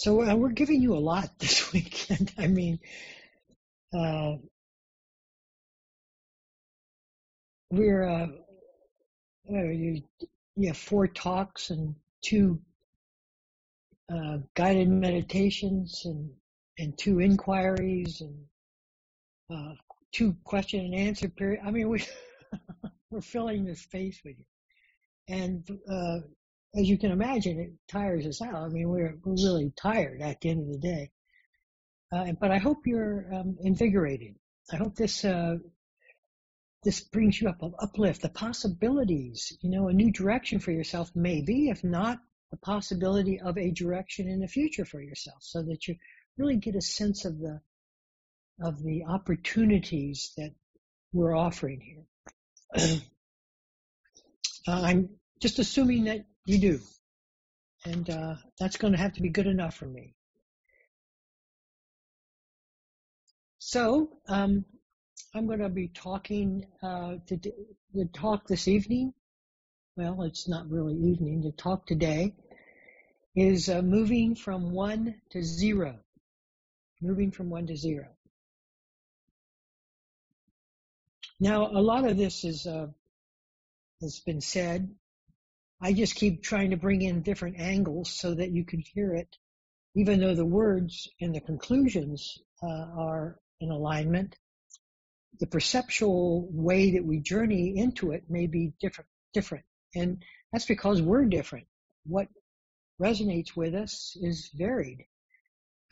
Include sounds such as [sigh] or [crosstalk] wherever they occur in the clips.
So uh, we're giving you a lot [laughs] this weekend. I mean, uh, we're uh, you, you have four talks and two uh, guided meditations and and two inquiries and uh, two question and answer period. I mean, we [laughs] we're filling the space with you, and uh, as you can imagine, it tires us out. I mean, we're we're really tired at the end of the day. Uh, but I hope you're um, invigorated. I hope this uh, this brings you up, an uplift the possibilities. You know, a new direction for yourself, maybe, if not the possibility of a direction in the future for yourself, so that you really get a sense of the of the opportunities that we're offering here. [clears throat] uh, I'm just assuming that you do. And uh, that's going to have to be good enough for me. So, um, I'm going to be talking, uh, to, the talk this evening. Well, it's not really evening. The talk today is uh, moving from one to zero. Moving from one to zero. Now, a lot of this is, uh, has been said I just keep trying to bring in different angles so that you can hear it, even though the words and the conclusions uh, are in alignment. The perceptual way that we journey into it may be different, different, and that's because we're different. What resonates with us is varied.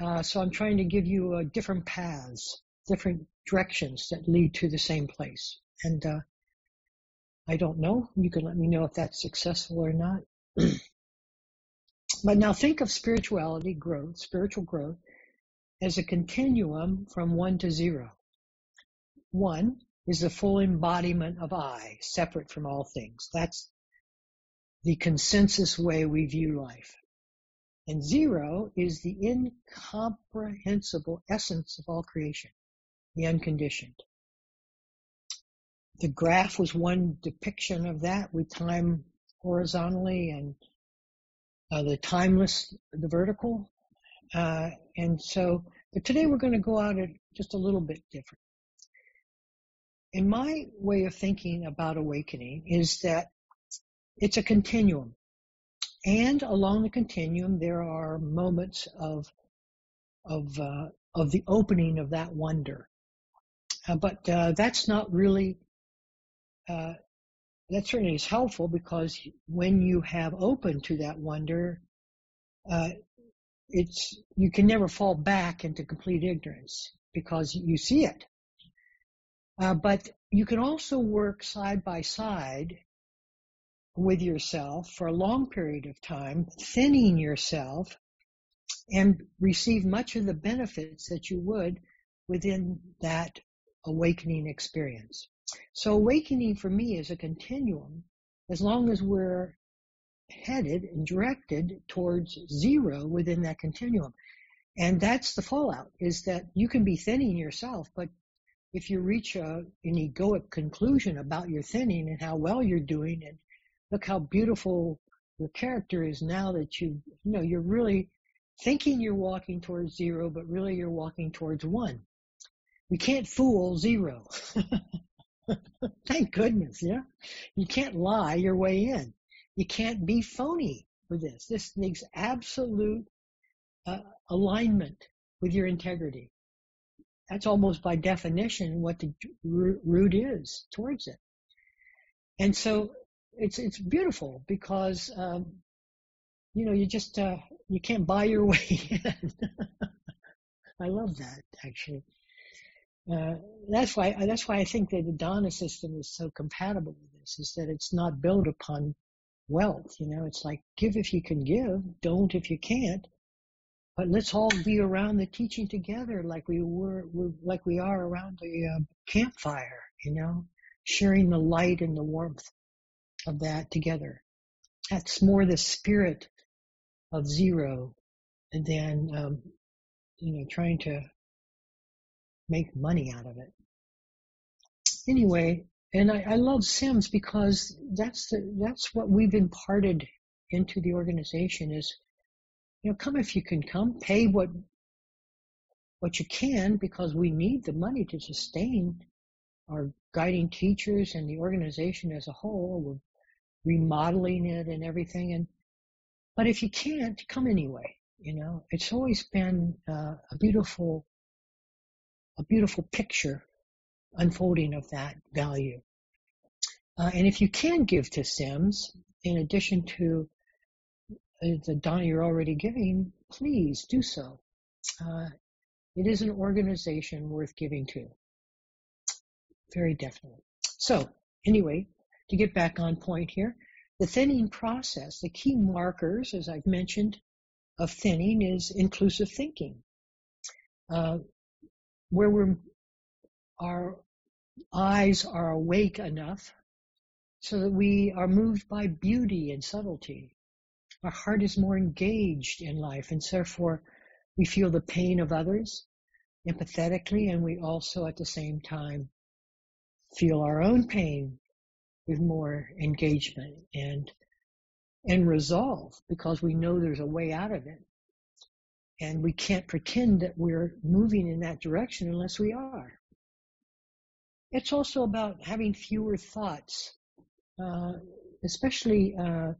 Uh, so I'm trying to give you uh, different paths, different directions that lead to the same place, and uh, I don't know. You can let me know if that's successful or not. [clears throat] but now think of spirituality growth, spiritual growth, as a continuum from one to zero. One is the full embodiment of I, separate from all things. That's the consensus way we view life. And zero is the incomprehensible essence of all creation, the unconditioned the graph was one depiction of that We time horizontally and uh, the timeless, the vertical. Uh, and so, but today we're going to go out it just a little bit different. In my way of thinking about awakening is that it's a continuum. And along the continuum, there are moments of, of, uh, of the opening of that wonder. Uh, but uh, that's not really uh, that certainly is helpful because when you have open to that wonder, uh, it's you can never fall back into complete ignorance because you see it. Uh, but you can also work side by side with yourself for a long period of time, thinning yourself and receive much of the benefits that you would within that awakening experience. So awakening for me is a continuum as long as we're headed and directed towards zero within that continuum. And that's the fallout is that you can be thinning yourself, but if you reach a, an egoic conclusion about your thinning and how well you're doing and look how beautiful your character is now that you, you know, you're really thinking you're walking towards zero, but really you're walking towards one. We can't fool zero. [laughs] Thank goodness, yeah. You can't lie your way in. You can't be phony with this. This needs absolute uh, alignment with your integrity. That's almost by definition what the root is towards it. And so it's it's beautiful because um, you know you just uh, you can't buy your [laughs] way in. I love that actually. Uh, that's why that's why I think that the Dana system is so compatible with this. Is that it's not built upon wealth. You know, it's like give if you can give, don't if you can't. But let's all be around the teaching together, like we were, like we are around the uh, campfire. You know, sharing the light and the warmth of that together. That's more the spirit of zero than um, you know trying to make money out of it. Anyway, and I, I love Sims because that's the, that's what we've imparted into the organization is you know, come if you can come, pay what what you can because we need the money to sustain our guiding teachers and the organization as a whole. We're remodeling it and everything. And but if you can't, come anyway. You know, it's always been uh, a beautiful, beautiful picture unfolding of that value. Uh, and if you can give to Sims, in addition to uh, the dana you're already giving, please do so. Uh, it is an organization worth giving to. Very definitely. So, anyway, to get back on point here, the thinning process, the key markers, as I've mentioned, of thinning is inclusive thinking, uh, where we're, our eyes are awake enough so that we are moved by beauty and subtlety. Our heart is more engaged in life and therefore we feel the pain of others empathetically and we also at the same time feel our own pain with more engagement and and resolve because we know there's a way out of it. And we can't pretend that we're moving in that direction unless we are. It's also about having fewer thoughts, uh, especially uh,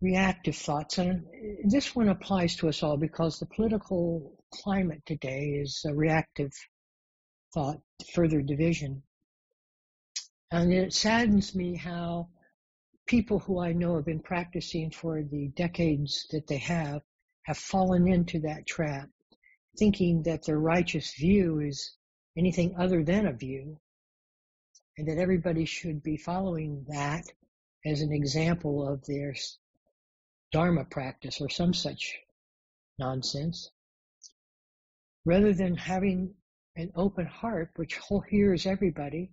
reactive thoughts. And this one applies to us all because the political climate today is a reactive thought, further division. And it saddens me how people who I know have been practicing for the decades that they have have fallen into that trap, thinking that their righteous view is anything other than a view, and that everybody should be following that as an example of their Dharma practice or some such nonsense, rather than having an open heart which hears everybody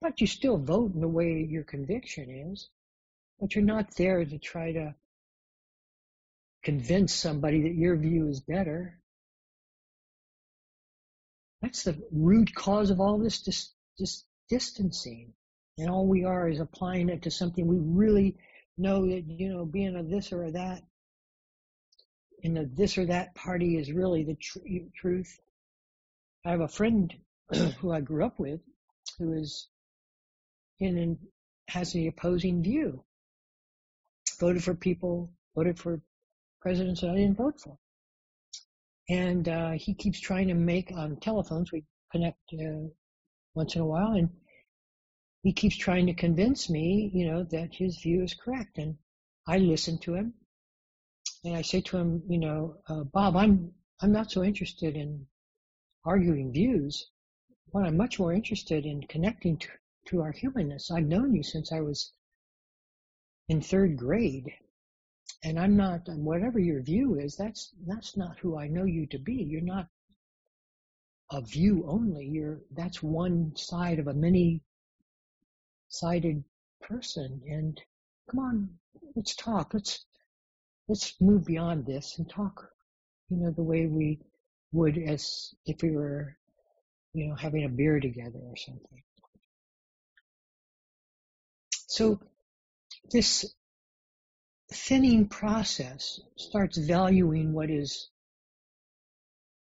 but you still vote in the way your conviction is. But you're not there to try to convince somebody that your view is better. That's the root cause of all this dis- dis- distancing. And all we are is applying it to something we really know that, you know, being a this or a that in the this or that party is really the tr- truth. I have a friend [clears throat] who I grew up with who is and has the opposing view. Voted for people, voted for presidents that I didn't vote for. And uh, he keeps trying to make on telephones. We connect uh, once in a while, and he keeps trying to convince me, you know, that his view is correct. And I listen to him, and I say to him, you know, uh, Bob, I'm I'm not so interested in arguing views. What I'm much more interested in connecting to, to our humanness. I've known you since I was in third grade. And I'm not, whatever your view is, that's, that's not who I know you to be. You're not a view only. You're, that's one side of a many sided person. And come on, let's talk. Let's, let's move beyond this and talk, you know, the way we would as if we were, you know, having a beer together or something. So this thinning process starts valuing what is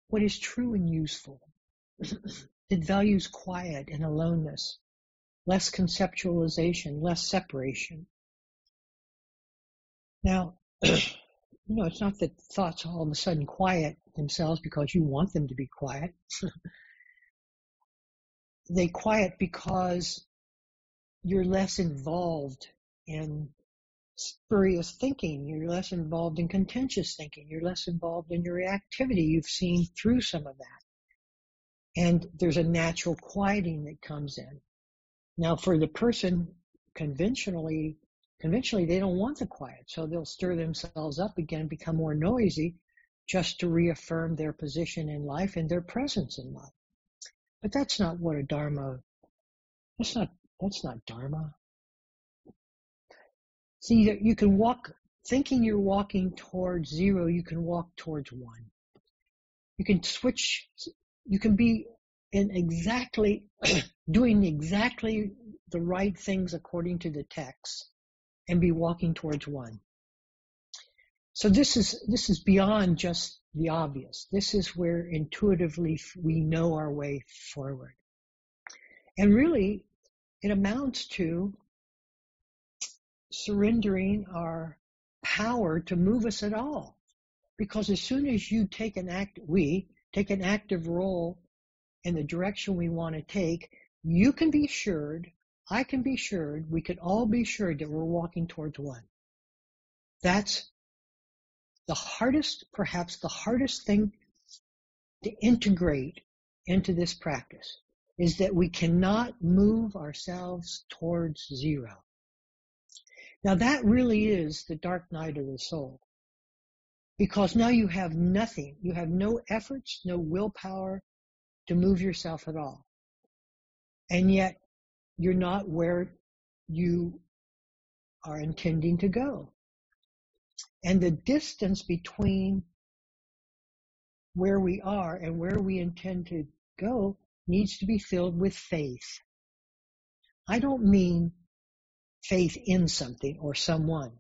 what is true and useful. it values quiet and aloneness, less conceptualization, less separation. Now, [clears throat] you know, it's not that thoughts all of a sudden quiet themselves because you want them to be quiet. [laughs] they quiet because you're less involved in spurious thinking. You're less involved in contentious thinking. You're less involved in your reactivity. You've seen through some of that. And there's a natural quieting that comes in. Now for the person conventionally, conventionally they don't want the quiet. So they'll stir themselves up again, become more noisy just to reaffirm their position in life and their presence in life. But that's not what a Dharma, that's not that's not Dharma. See, you can walk, thinking you're walking towards zero, you can walk towards one. You can switch, you can be in exactly, [clears throat] doing exactly the right things according to the text and be walking towards one. So this is, this is beyond just the obvious. This is where intuitively we know our way forward. And really, it amounts to surrendering our power to move us at all. Because as soon as you take an act, we take an active role in the direction we want to take, you can be assured, I can be assured, we can all be assured that we're walking towards one. That's the hardest, perhaps the hardest thing to integrate into this practice is that we cannot move ourselves towards zero. Now that really is the dark night of the soul. Because now you have nothing. You have no efforts, no willpower to move yourself at all. And yet you're not where you are intending to go. And the distance between where we are and where we intend to go needs to be filled with faith. I don't mean faith in something or someone.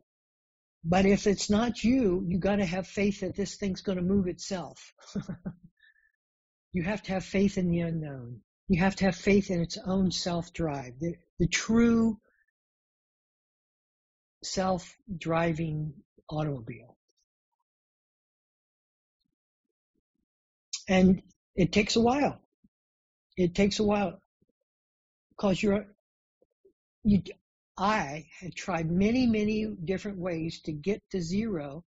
But if it's not you, you gotta have faith that this thing's gonna move itself. [laughs] you have to have faith in the unknown. You have to have faith in its own self-drive, the, the true self-driving automobile. And it takes a while. It takes a while because you're, you, I had tried many, many different ways to get to zero.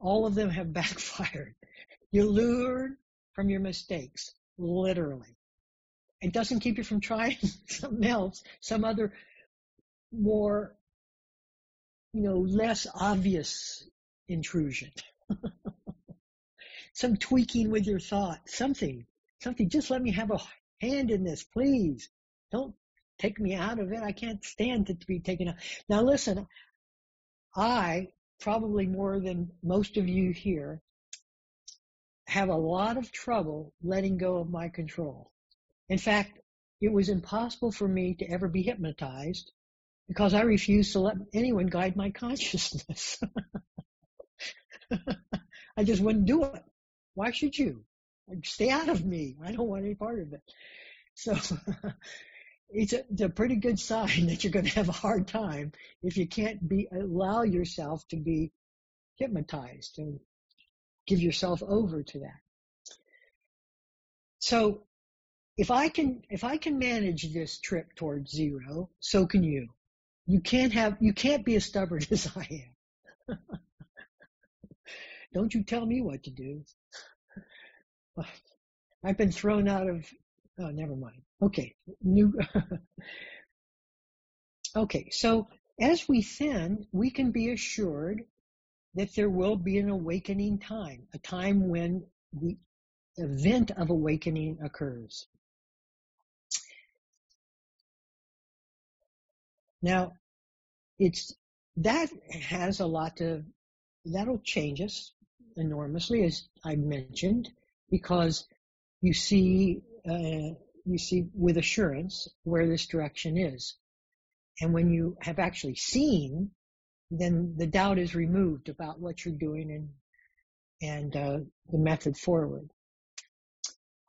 All of them have [laughs] backfired. You learn from your mistakes, literally. It doesn't keep you from trying [laughs] something else, some other more, you know, less obvious intrusion. [laughs] some tweaking with your thought, something, something. Just let me have a hand in this, please. Don't take me out of it. I can't stand to be taken out. Now listen, I probably more than most of you here have a lot of trouble letting go of my control. In fact, it was impossible for me to ever be hypnotized because I refused to let anyone guide my [laughs] consciousness. I just wouldn't do it. Why should you? Stay out of me. I don't want any part of it. So [laughs] it's a, it's a pretty good sign [laughs] that you're going to have a hard time if you can't be allow yourself to be hypnotized and give yourself over to that. So if I can if I can manage this trip towards zero, so can you. You can't have you can't be as stubborn [laughs] as I am. Don't you tell me what to do. I've been thrown out of Oh, never mind. Okay, new. [laughs] okay, so as we thin, we can be assured that there will be an awakening time, a time when the event of awakening occurs. Now, it's that has a lot to that'll change us enormously, as I mentioned, because you see uh, you see with assurance where this direction is. And when you have actually seen, then the doubt is removed about what you're doing and and uh, the method forward.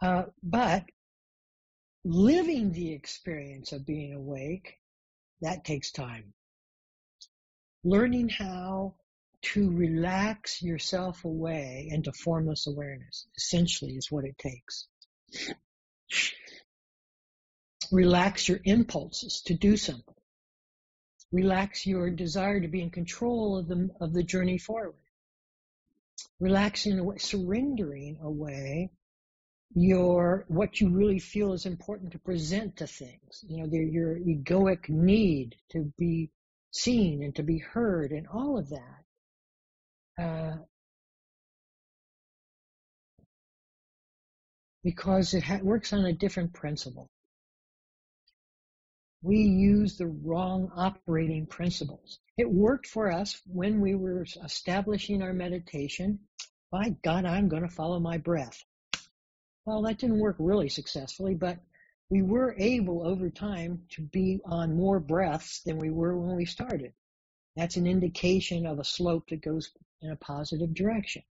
Uh, but living the experience of being awake, that takes time. Learning how to relax yourself away into formless awareness, essentially, is what it takes. Relax your impulses to do something. Relax your desire to be in control of the, of the journey forward. Relaxing surrendering away your, what you really feel is important to present to things. You know, your egoic need to be seen and to be heard and all of that. Uh, because it ha- works on a different principle. We use the wrong operating principles. It worked for us when we were establishing our meditation. By God, I'm going to follow my breath. Well, that didn't work really successfully, but we were able over time to be on more breaths than we were when we started. That's an indication of a slope that goes in a positive direction.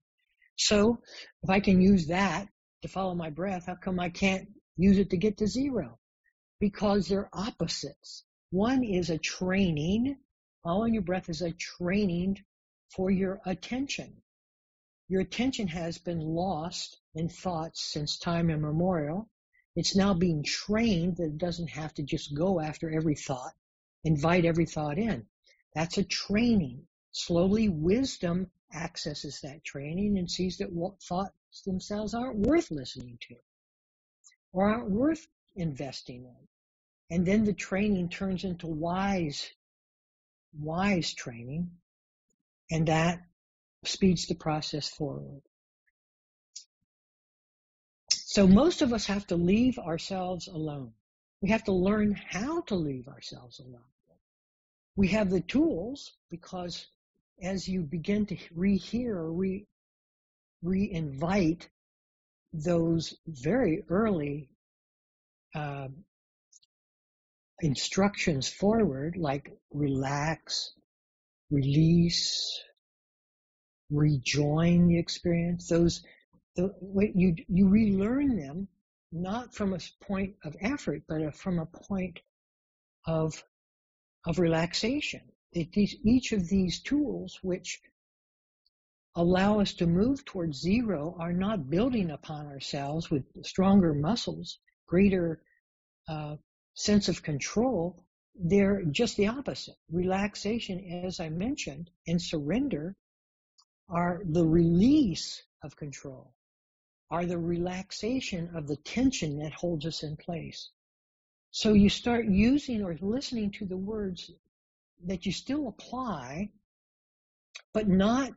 So if I can use that to follow my breath, how come I can't use it to get to zero? Because they're opposites. One is a training. Following your breath is a training for your attention. Your attention has been lost in thoughts since time immemorial. It's now being trained that it doesn't have to just go after every thought, invite every thought in. That's a training. Slowly, wisdom accesses that training and sees that what thoughts themselves aren't worth listening to or aren't worth investing in. And then the training turns into wise, wise training, and that speeds the process forward. So most of us have to leave ourselves alone. We have to learn how to leave ourselves alone. We have the tools because as you begin to rehear or re, re-invite those very early uh, instructions forward, like relax, release, rejoin the experience, those the, you you relearn them not from a point of effort, but from a point of of relaxation these, each of these tools, which allow us to move towards zero, are not building upon ourselves with stronger muscles, greater uh, sense of control. They're just the opposite. Relaxation, as I mentioned, and surrender are the release of control, are the relaxation of the tension that holds us in place. So you start using or listening to the words that you still apply, but not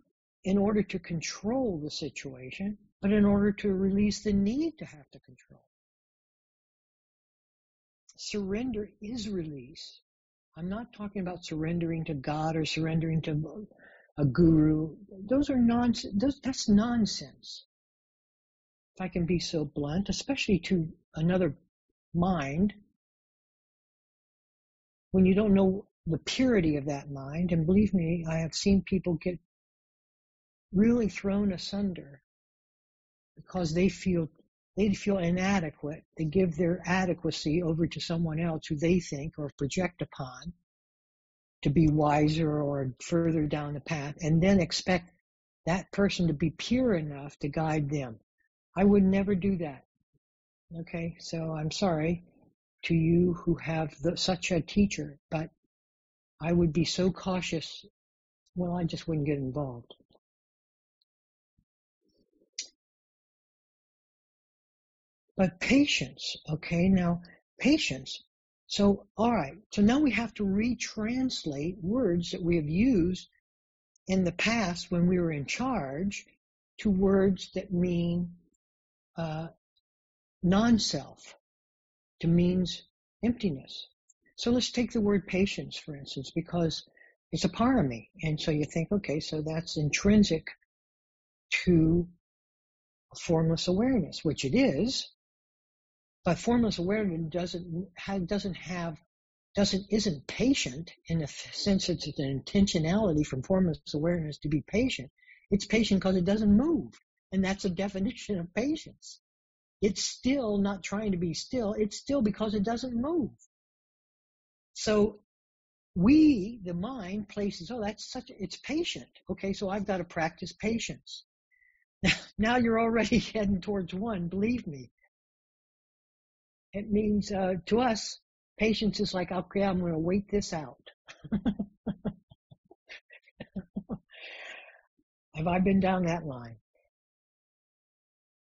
in order to control the situation, but in order to release the need to have to control. Surrender is release. I'm not talking about surrendering to God or surrendering to a guru. Those are nonsense. Those, that's nonsense. If I can be so blunt, especially to another mind, when you don't know the purity of that mind. And believe me, I have seen people get really thrown asunder because they feel they feel inadequate. They give their adequacy over to someone else who they think or project upon to be wiser or further down the path and then expect that person to be pure enough to guide them. I would never do that. Okay, so I'm sorry to you who have the, such a teacher, but I would be so cautious. Well, I just wouldn't get involved. But patience, okay, now patience. So, all right, so now we have to retranslate words that we have used in the past when we were in charge to words that mean uh, non-self, to means emptiness. So let's take the word patience, for instance, because it's a parami. And so you think, okay, so that's intrinsic to formless awareness, which it is. But formless awareness doesn't have, doesn't have doesn't isn't patient in the sense it's an intentionality from formless awareness to be patient. It's patient because it doesn't move, and that's a [laughs] definition of patience. It's still not trying to be still. It's still because it doesn't move. So we, the mind, places, oh, that's such, it's patient. Okay, so I've got to practice patience. [laughs] Now you're already [laughs] heading towards one, believe me. It means, uh, to us, patience is like, okay, I'm going to wait this out. [laughs] Have I been down that line?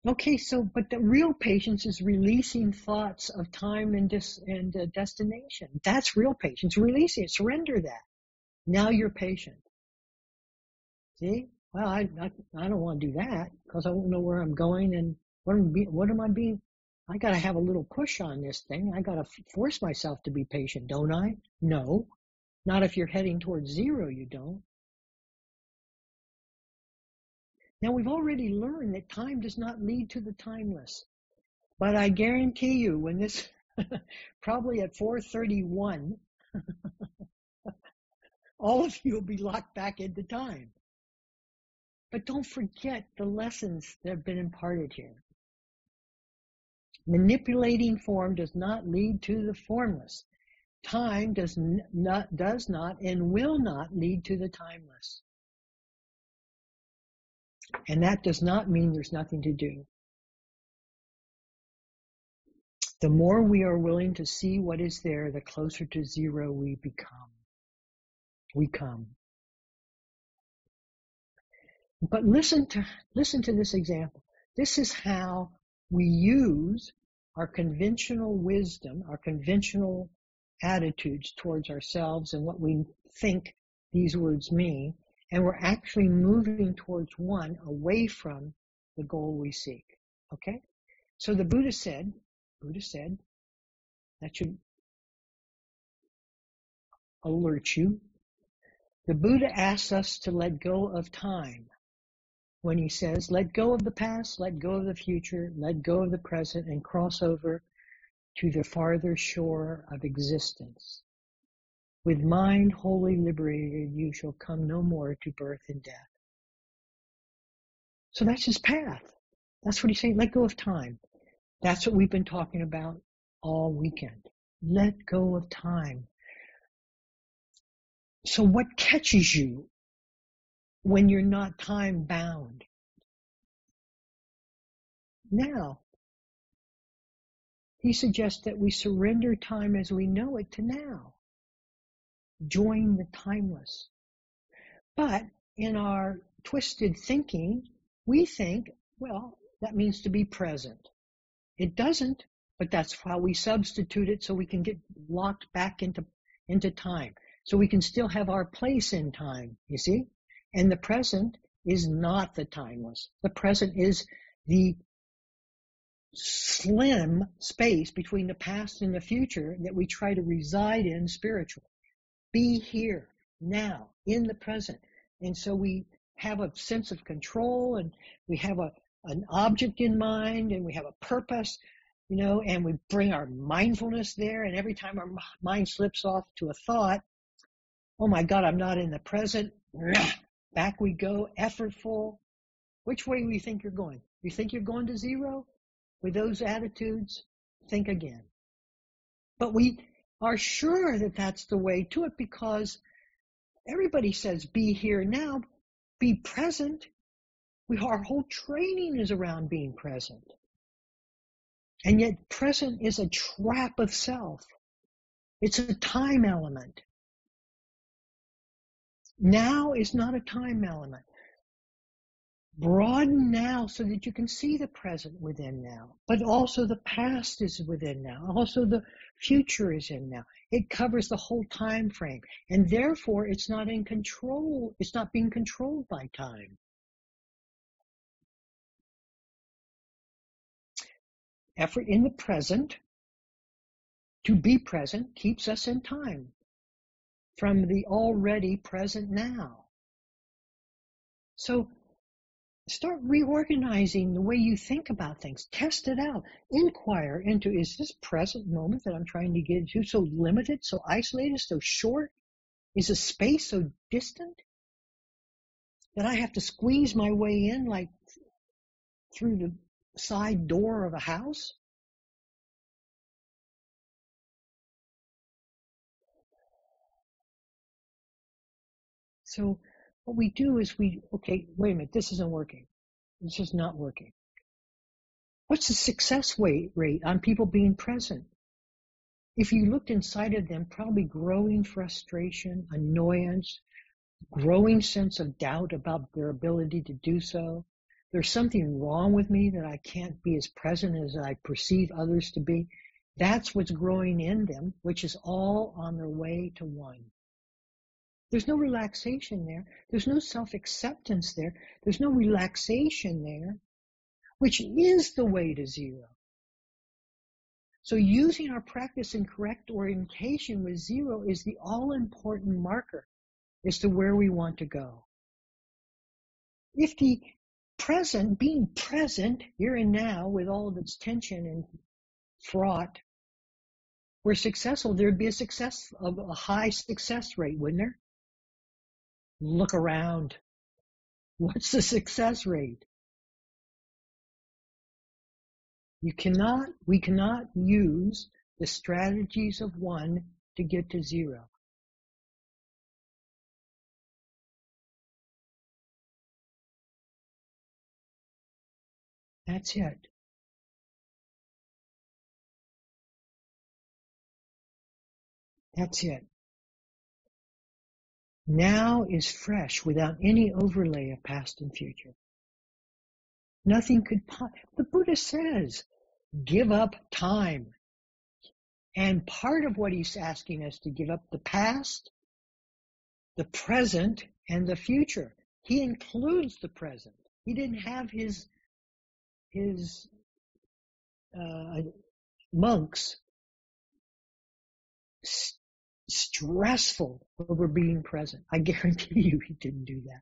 Okay, so but the real patience is releasing thoughts of time and dis, and uh, destination. That's real patience. Release it. Surrender that. Now you're patient. See? Well, I I, I don't want to do that because I won't know where I'm going and what am be, what am I being? I got to have a little push on this thing. I got to force myself to be patient, don't I? No, not if you're heading towards zero. You don't. Now we've already learned that time does not lead to the timeless. But I guarantee you when this, [laughs] probably at 431, [laughs] all of you will be locked back into time. But don't forget the lessons that have been imparted here. Manipulating form does not lead to the formless. Time does not, does not and will not lead to the timeless. And that does not mean there's nothing to do. The more we are willing to see what is there, the closer to zero we become. We come. But listen to, listen to this example. This is how we use our conventional wisdom, our conventional attitudes towards ourselves and what we think these words mean, and we're actually moving towards one away from the goal we seek. Okay? So the Buddha said, Buddha said, that should alert you. The Buddha asks us to let go of time when he says, let go of the past, let go of the future, let go of the present, and cross over to the farther shore of existence. With mind wholly liberated, you shall come no more to birth and death. So that's his path. That's what he's saying. Let go of time. That's what we've been talking about all weekend. Let go of time. So what catches you when you're not time bound? Now, he suggests that we surrender time as we know it to now. Join the timeless. But in our twisted thinking, we think, well, that means to be present. It doesn't, but that's how we substitute it so we can get locked back into, into time. So we can still have our place in time, you see? And the present is not the timeless. The present is the slim space between the past and the future that we try to reside in spiritually. Be here, now, in the present. And so we have a sense of control and we have a, an object in mind and we have a purpose, you know, and we bring our mindfulness there. And every time our mind slips off to a thought, oh my God, I'm not in the present. [clears throat] Back we go, effortful. Which way do you think you're going? You think you're going to zero? With those attitudes, think again. But we are sure that that's the way to it because everybody says be here now, be present. We, our whole training is around being present. And yet present is a trap of self. It's a time element. Now is not a time element. Broaden now so that you can see the present within now, but also the past is within now. Also the future is in now. It covers the whole time frame and therefore it's not in control. It's not being controlled by time. Effort in the present to be present keeps us in time from the already present now. So start reorganizing the way you think about things. Test it out. Inquire into, is this present moment that I'm trying to get to so limited, so isolated, so short? Is the space so distant that I have to squeeze my way in like through the side door of a house? So what we do is we, okay, wait a minute, this isn't working. This is not working. What's the success rate, on people being present? If you looked inside of them, probably growing frustration, annoyance, growing sense of doubt about their ability to do so, there's something wrong with me that I can't be as present as I perceive others to be. That's what's growing in them, which is all on their way to one. There's no relaxation there. There's no self-acceptance there. There's no relaxation there, which is the way to zero. So using our practice in correct orientation with zero is the all-important marker as to where we want to go. If the present, being present here and now with all of its tension and fraught, were successful, there'd be a success of a high success rate, wouldn't there? Look around. What's the success rate? You cannot, we cannot use the strategies of one to get to zero. That's it. That's it. Now is fresh without any overlay of past and future. Nothing could, the Buddha says, give up time. And part of what he's asking us to give up the past, the present, and the future. He includes the present. He didn't have his his uh, monks stressful over being present. I [laughs] guarantee you he didn't do that.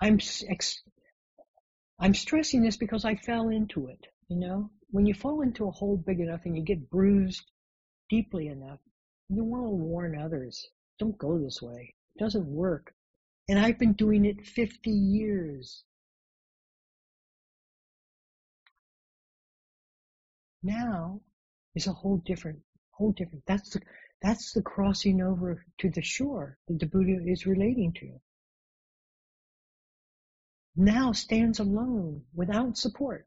I'm ex- I'm stressing this because I fell into it. You know, when you fall into a hole big enough and you get bruised deeply enough, you want to warn others. Don't go this way. It doesn't work. And I've been doing it 50 years. Now is a whole different, whole different, that's the, that's the crossing over to the shore that the Buddha is relating to. Now stands alone without support.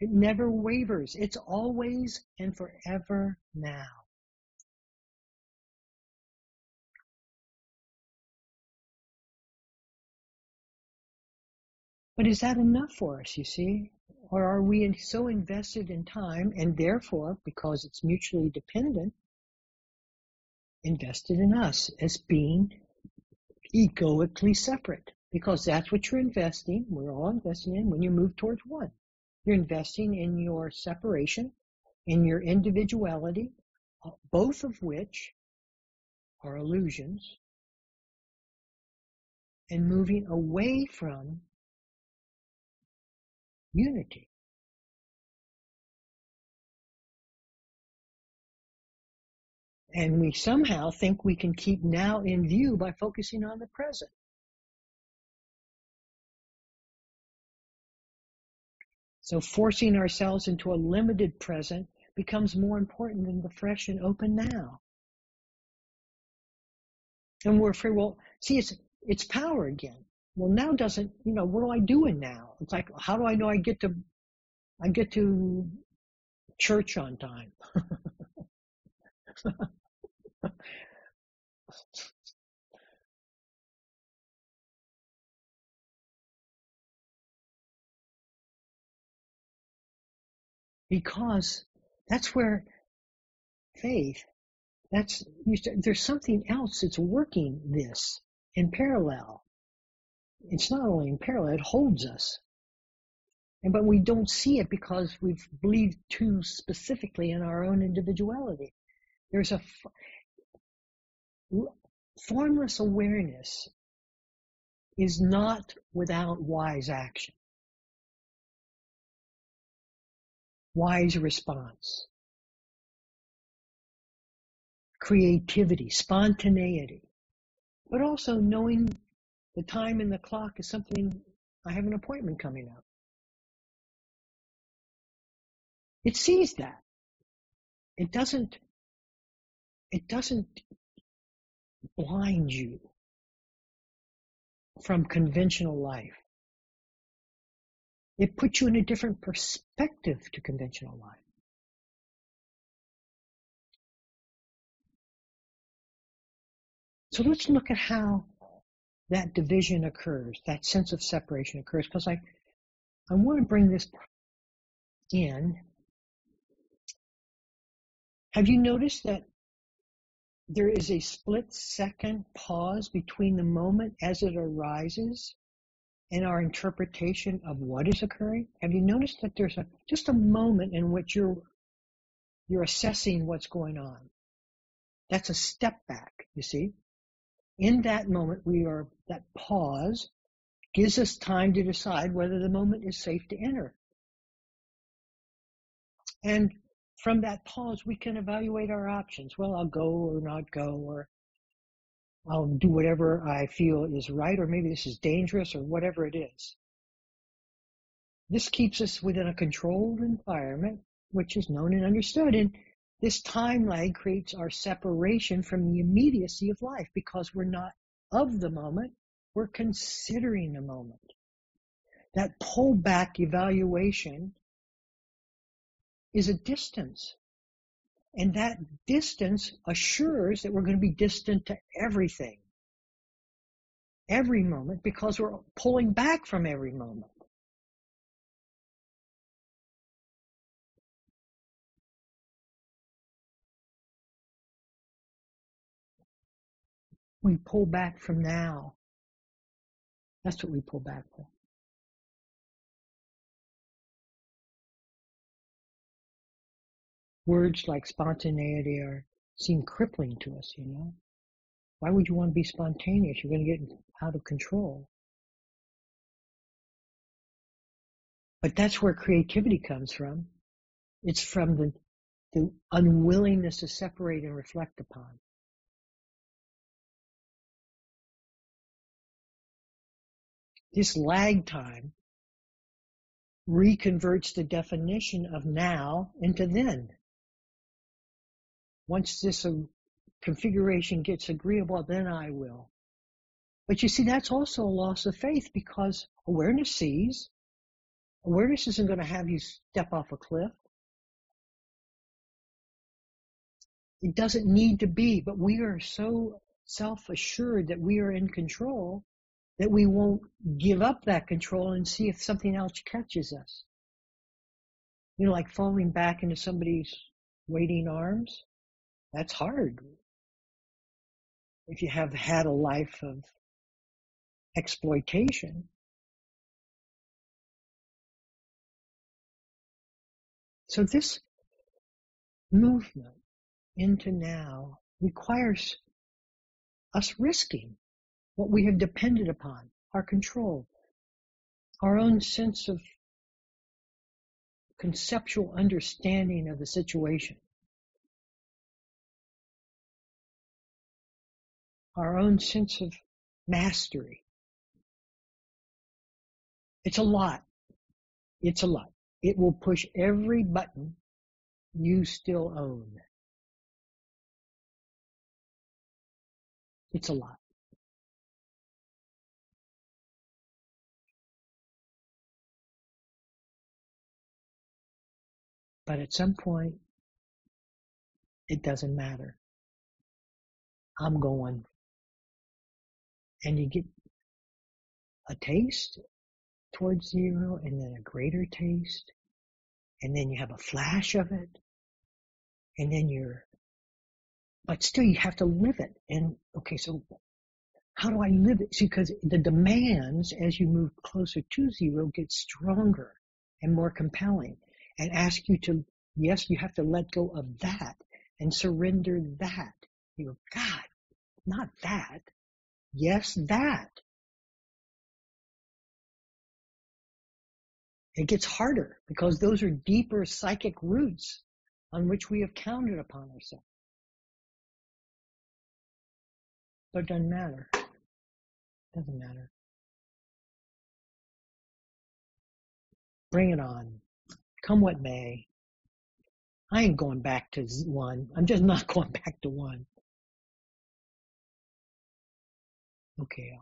It never wavers. It's always and forever now. But is that enough for us, you see? Or are we so invested in time and therefore, because it's mutually dependent, invested in us as being egoically separate? Because that's what you're investing, we're all investing in when you move towards one. You're investing in your separation, in your individuality, uh, both of which are illusions, and moving away from unity. And we somehow think we can keep now in view by focusing on the present. So forcing ourselves into a limited present becomes more important than the fresh and open now. And we're afraid, well, see, it's, it's power again. Well, now doesn't, you know, what am I doing now? It's like, how do I know I get to, I get to church on time? [laughs] because that's where faith, that's, there's something else that's working this in parallel it's not only in parallel, it holds us. And, but we don't see it because we've believed too specifically in our own individuality. There's a formless awareness is not without wise action. Wise response. Creativity, spontaneity, but also knowing the time in the clock is something, I have an appointment coming up. It sees that. It doesn't, it doesn't blind you from conventional life. It puts you in a different perspective to conventional life. So let's look at how that division occurs, that sense of separation occurs, because I, I want to bring this in. Have you noticed that there is a split second pause between the moment as it arises and our interpretation of what is occurring? Have you noticed that there's a, just a moment in which you're, you're assessing what's going on? That's a step back, you see? In that moment, we are, that pause gives us time to decide whether the moment is safe to enter. And from that pause, we can evaluate our options. Well, I'll go or not go, or I'll do whatever I feel is right, or maybe this is dangerous, or whatever it is. This keeps us within a controlled environment, which is known and understood. And this time lag creates our separation from the immediacy of life because we're not of the moment, we're considering the moment. That pullback evaluation is a distance. And that distance assures that we're going to be distant to everything. Every moment because we're pulling back from every moment. We pull back from now. That's what we pull back from. Words like spontaneity are seem crippling to us, you know. Why would you want to be spontaneous? You're going to get out of control. But that's where creativity comes from. It's from the, the unwillingness to separate and reflect upon. This lag time reconverts the definition of now into then. Once this uh, configuration gets agreeable, then I will. But you see, that's also a loss of faith because awareness sees. Awareness isn't going to have you step off a cliff. It doesn't need to be, but we are so self-assured that we are in control that we won't give up that control and see if something else catches us. You know, like falling back into somebody's waiting arms. That's hard. If you have had a life of exploitation. So this movement into now requires us risking what we have depended upon, our control, our own sense of conceptual understanding of the situation. our own sense of mastery. It's a lot. It's a lot. It will push every button you still own. It's a lot. But at some point, it doesn't matter. I'm going. And you get a taste towards zero and then a greater taste and then you have a flash of it and then you're but still you have to live it. And okay so how do i live it? See because the demands as you move closer to zero get stronger and more compelling and ask you to yes you have to let go of that and surrender that you go god not that Yes, that. It gets harder because those are deeper psychic roots on which we have counted upon ourselves. But it doesn't matter. Doesn't matter. Bring it on. Come what may. I ain't going back to one. I'm just [laughs] not going back to one. Okay